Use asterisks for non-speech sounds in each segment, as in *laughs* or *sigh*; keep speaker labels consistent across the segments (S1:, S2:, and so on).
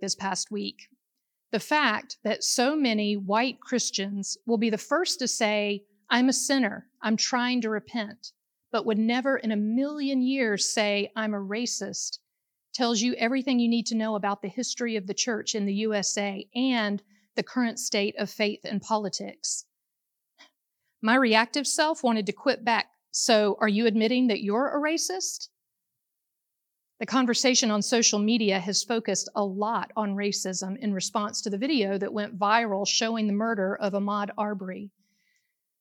S1: this past week. The fact that so many white Christians will be the first to say, I'm a sinner, I'm trying to repent, but would never in a million years say, I'm a racist, tells you everything you need to know about the history of the church in the USA and the current state of faith and politics. My reactive self wanted to quit back. So, are you admitting that you're a racist? The conversation on social media has focused a lot on racism in response to the video that went viral showing the murder of Ahmaud Arbery.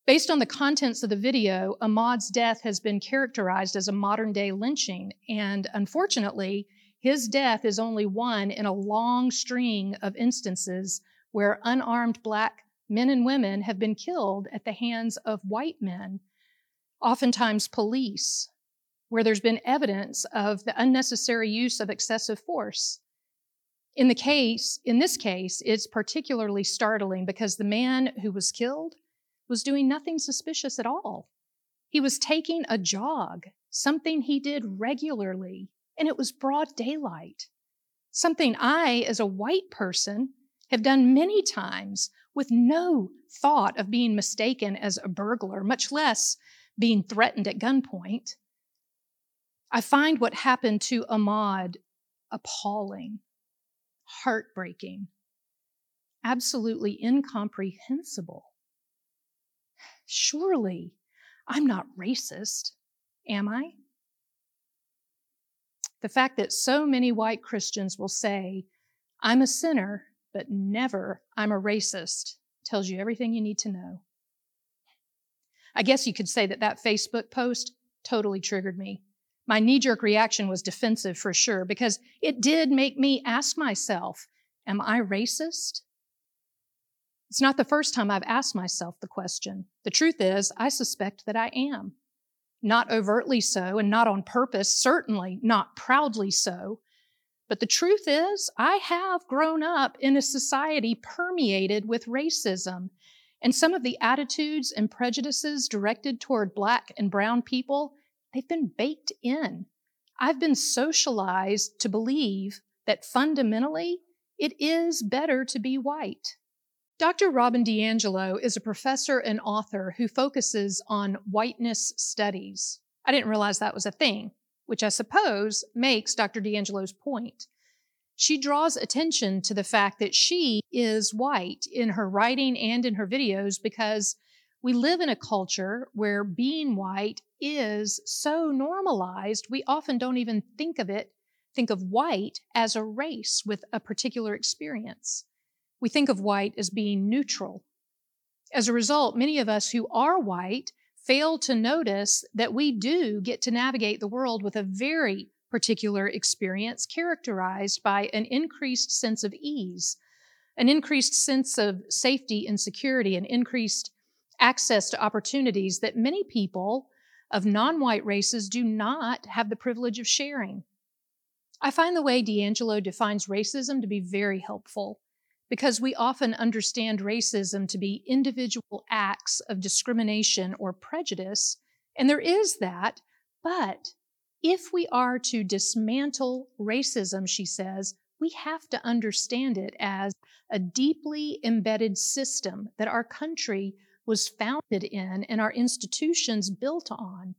S1: Based on the contents of the video, Ahmaud's death has been characterized as a modern day lynching, and unfortunately, his death is only one in a long string of instances where unarmed black men and women have been killed at the hands of white men, oftentimes police, where there's been evidence of the unnecessary use of excessive force. In the case, in this case, it's particularly startling because the man who was killed was doing nothing suspicious at all. He was taking a jog, something he did regularly, and it was broad daylight. Something I, as a white person, have done many times with no thought of being mistaken as a burglar, much less being threatened at gunpoint. I find what happened to Ahmaud appalling, heartbreaking, absolutely incomprehensible. Surely I'm not racist, am I? The fact that so many white Christians will say, I'm a sinner, but never, I'm a racist, tells you everything you need to know. I guess you could say that that Facebook post totally triggered me. My knee jerk reaction was defensive for sure because it did make me ask myself, Am I racist? It's not the first time I've asked myself the question. The truth is, I suspect that I am. Not overtly so and not on purpose, certainly not proudly so. But the truth is, I have grown up in a society permeated with racism. And some of the attitudes and prejudices directed toward Black and Brown people They've been baked in. I've been socialized to believe that fundamentally it is better to be white. Dr. Robin DiAngelo is a professor and author who focuses on whiteness studies. I didn't realize that was a thing, which I suppose makes Dr. DiAngelo's point. She draws attention to the fact that she is white in her writing and in her videos because we live in a culture where being white is so normalized, we often don't even think of it, think of white as a race with a particular experience. We think of white as being neutral. As a result, many of us who are white fail to notice that we do get to navigate the world with a very particular experience characterized by an increased sense of ease, an increased sense of safety and security, an increased access to opportunities that many people of non white races do not have the privilege of sharing. I find the way DiAngelo defines racism to be very helpful because we often understand racism to be individual acts of discrimination or prejudice, and there is that, but if we are to dismantle racism, she says, we have to understand it as a deeply embedded system that our country was founded in and our institutions built on.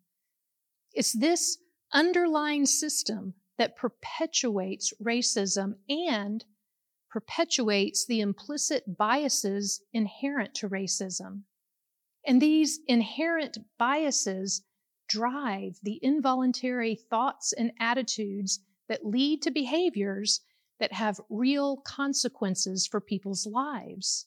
S1: It's this underlying system that perpetuates racism and perpetuates the implicit biases inherent to racism. And these inherent biases drive the involuntary thoughts and attitudes that lead to behaviors that have real consequences for people's lives.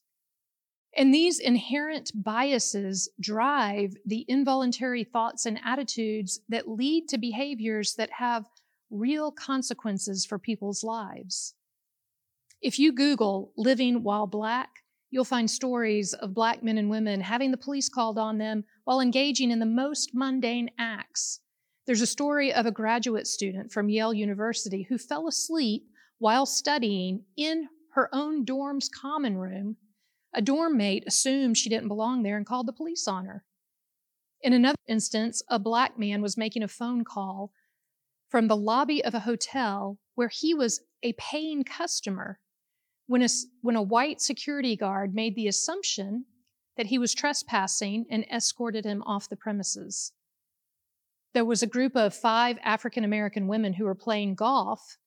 S1: And these inherent biases drive the involuntary thoughts and attitudes that lead to behaviors that have real consequences for people's lives. If you Google living while black, you'll find stories of black men and women having the police called on them while engaging in the most mundane acts. There's a story of a graduate student from Yale University who fell asleep while studying in her own dorm's common room a dorm mate assumed she didn't belong there and called the police on her. In another instance, a black man was making a phone call from the lobby of a hotel where he was a paying customer when a, when a white security guard made the assumption that he was trespassing and escorted him off the premises. There was a group of five African American women who were playing golf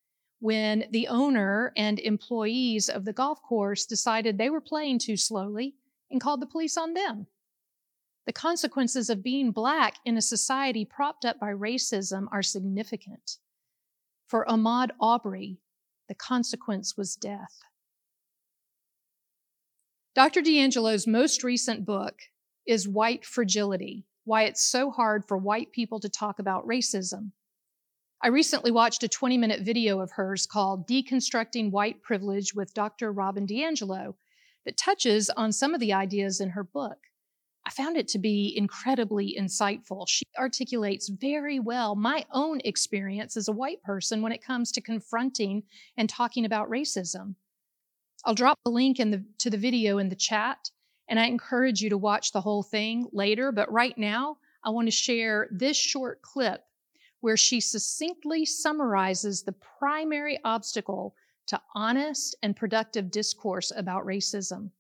S1: when the owner and employees of the golf course decided they were playing too slowly and called the police on them. The consequences of being black in a society propped up by racism are significant. For Ahmaud Arbery, the consequence was death. Dr. DiAngelo's most recent book is White Fragility Why It's So Hard for White People to Talk About Racism. I recently watched a 20 minute video of hers called Deconstructing White Privilege with Dr. Robin DiAngelo that touches on some of the ideas in her book. I found it to be incredibly insightful. She articulates very well my own experience as a white person when it comes to confronting and talking about racism. I'll drop the link in the, to the video in the chat, and I encourage you to watch the whole thing later. But right now, I want to share this short clip where she succinctly summarizes the primary obstacle to honest and productive discourse about racism.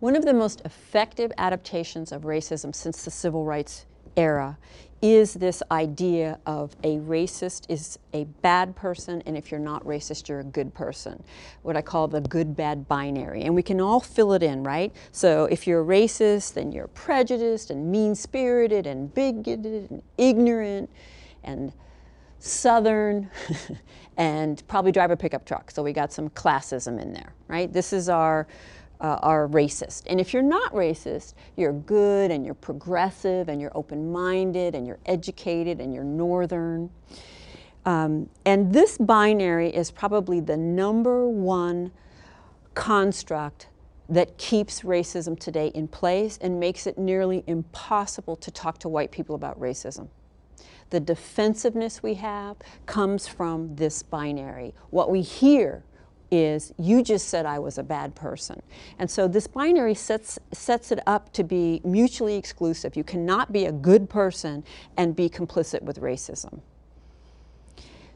S2: One of the most effective adaptations of racism since the civil rights era is this idea of a racist is a bad person, and if you're not racist, you're a good person. What I call the good bad binary. And we can all fill it in, right? So if you're racist, then you're prejudiced and mean spirited and bigoted and ignorant and southern *laughs* and probably drive a pickup truck. So we got some classism in there, right? This is our uh, racist. And if you're not racist, you're good and you're progressive and you're open minded and you're educated and you're northern. Um, and this binary is probably the number one construct that keeps racism today in place and makes it nearly impossible to talk to white people about racism. The defensiveness we have comes from this binary. What we hear is you just said I was a bad person. And so this binary sets, sets it up to be mutually exclusive. You cannot be a good person and be complicit with racism.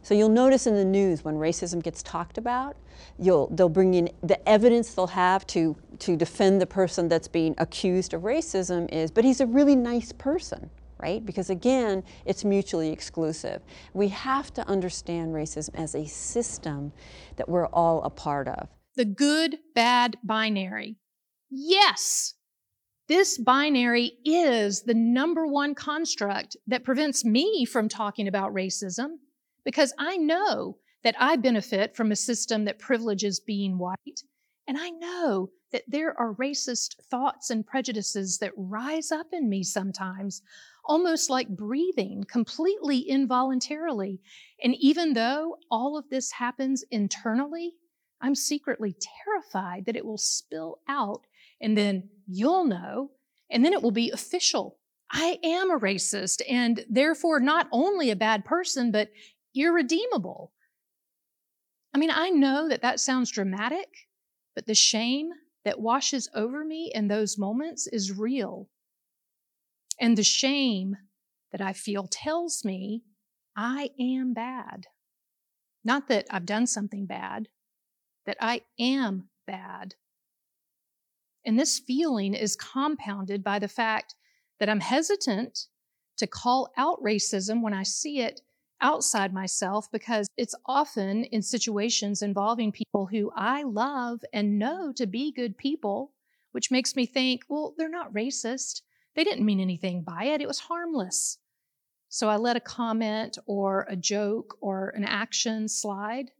S2: So you'll notice in the news when racism gets talked about, you'll, they'll bring in the evidence they'll have to, to defend the person that's being accused of racism is, but he's a really nice person right? Because again, it's mutually exclusive. We have to understand racism as a system that we're all a part of.
S1: The good bad binary. Yes, this binary is the number one construct that prevents me from talking about racism because I know that I benefit from a system that privileges being white. And I know that there are racist thoughts and prejudices that rise up in me sometimes almost like breathing completely involuntarily. And even though all of this happens internally, I'm secretly terrified that it will spill out and then you'll know, and then it will be official. I am a racist and therefore not only a bad person, but irredeemable. I mean, I know that that sounds dramatic, but the shame that washes over me in those moments is real. And the shame that I feel tells me I am bad. Not that I've done something bad, that I am bad. And this feeling is compounded by the fact that I'm hesitant to call out racism when I see it outside myself because it's often in situations involving people who I love and know to be good people, which makes me think, well, they're not racist. They didn't mean anything by it, it was harmless. So I let a comment or a joke or an action slide.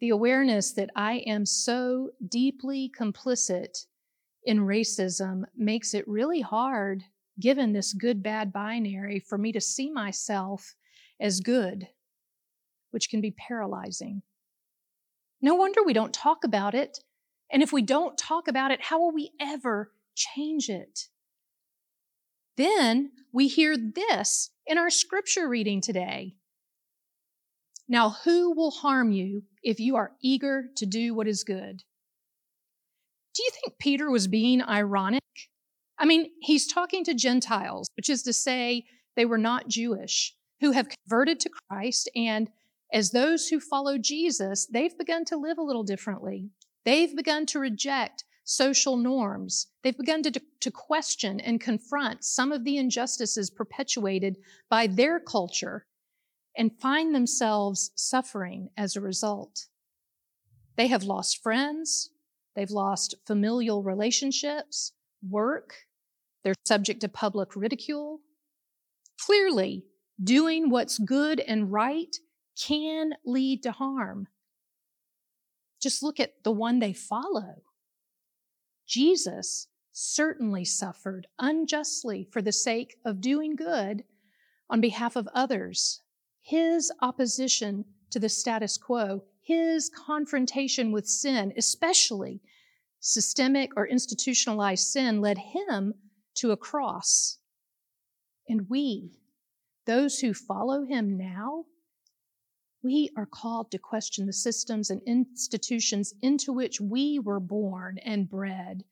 S1: The awareness that I am so deeply complicit in racism makes it really hard, given this good bad binary, for me to see myself as good, which can be paralyzing. No wonder we don't talk about it. And if we don't talk about it, how will we ever change it. Then we hear this in our scripture reading today. Now, who will harm you if you are eager to do what is good? Do you think Peter was being ironic? I mean, he's talking to Gentiles, which is to say, they were not Jewish, who have converted to Christ and as those who follow Jesus, they've begun to live a little differently. They've begun to reject social norms. They've begun to, to question and confront some of the injustices perpetuated by their culture and find themselves suffering as a result. They have lost friends. They've lost familial relationships, work. They're subject to public ridicule. Clearly, doing what's good and right can lead to harm. Just look at the one they follow. Jesus certainly suffered unjustly for the sake of doing good on behalf of others. His opposition to the status quo, his confrontation with sin, especially systemic or institutionalized sin, led him to a cross. And we, those who follow him now, we are called to question the systems and institutions into which we were born and bred.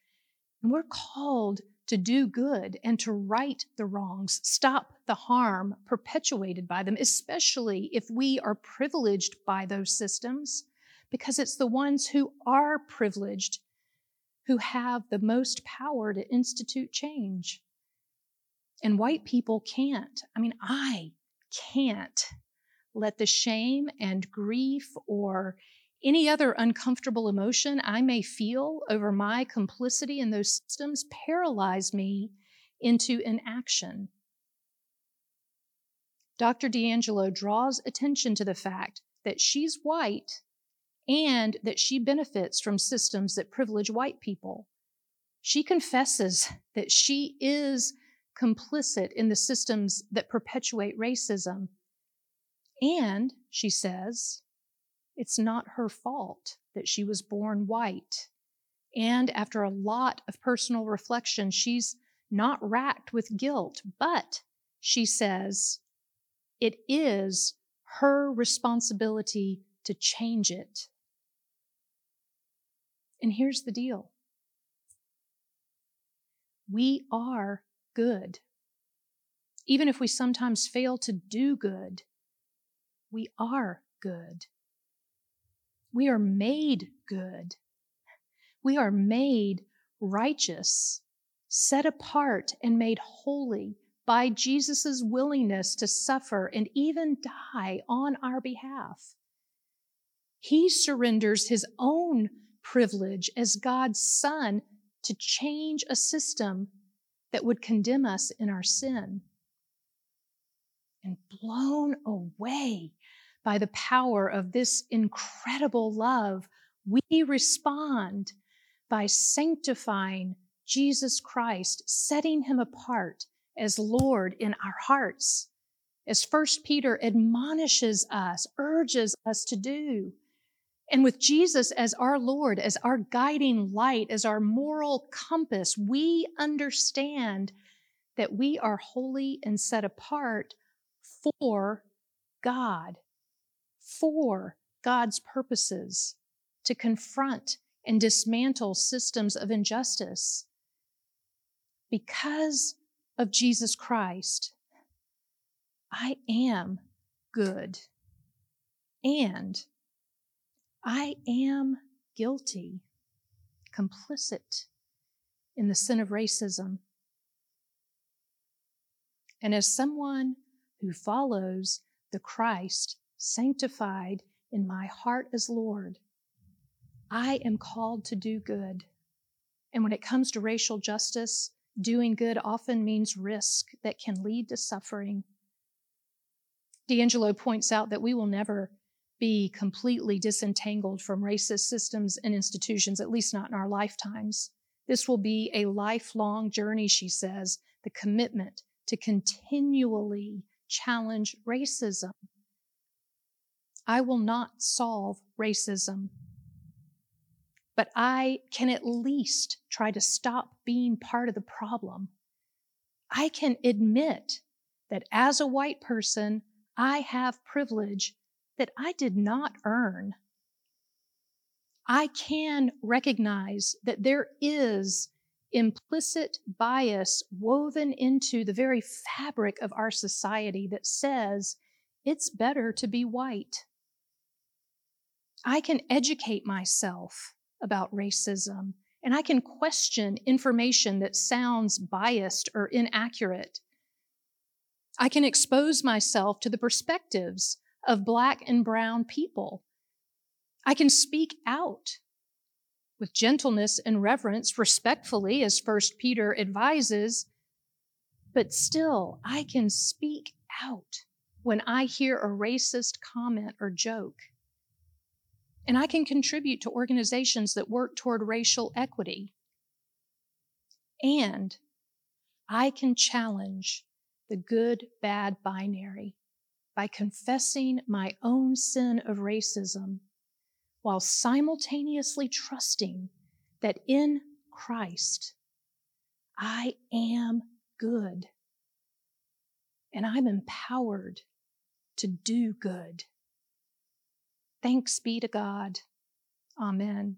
S1: And we're called to do good and to right the wrongs, stop the harm perpetuated by them, especially if we are privileged by those systems, because it's the ones who are privileged who have the most power to institute change. And white people can't. I mean, I can't let the shame and grief or any other uncomfortable emotion I may feel over my complicity in those systems paralyze me into inaction. Dr. DiAngelo draws attention to the fact that she's white and that she benefits from systems that privilege white people. She confesses that she is complicit in the systems that perpetuate racism and, she says, it's not her fault that she was born white. And after a lot of personal reflection, she's not racked with guilt, but she says it is her responsibility to change it. And here's the deal we are good. Even if we sometimes fail to do good, we are good. We are made good. We are made righteous, set apart, and made holy by Jesus' willingness to suffer and even die on our behalf. He surrenders his own privilege as God's Son to change a system that would condemn us in our sin. And blown away by the power of this incredible love, we respond by sanctifying Jesus Christ, setting him apart as Lord in our hearts, as First Peter admonishes us, urges us to do. And with Jesus as our Lord, as our guiding light, as our moral compass, we understand that we are holy and set apart for God for God's purposes to confront and dismantle systems of injustice. Because of Jesus Christ, I am good. And I am guilty, complicit in the sin of racism. And as someone who follows the Christ sanctified in my heart as Lord, I am called to do good. And when it comes to racial justice, doing good often means risk that can lead to suffering. DiAngelo points out that we will never be completely disentangled from racist systems and institutions, at least not in our lifetimes. This will be a lifelong journey, she says, the commitment to continually challenge racism I will not solve racism, but I can at least try to stop being part of the problem. I can admit that as a white person, I have privilege that I did not earn. I can recognize that there is implicit bias woven into the very fabric of our society that says it's better to be white. I can educate myself about racism and I can question information that sounds biased or inaccurate. I can expose myself to the perspectives of Black and Brown people. I can speak out with gentleness and reverence, respectfully, as First Peter advises, but still I can speak out when I hear a racist comment or joke. And I can contribute to organizations that work toward racial equity. And I can challenge the good bad binary by confessing my own sin of racism while simultaneously trusting that in Christ I am good and I'm empowered to do good. Thanks be to God. Amen.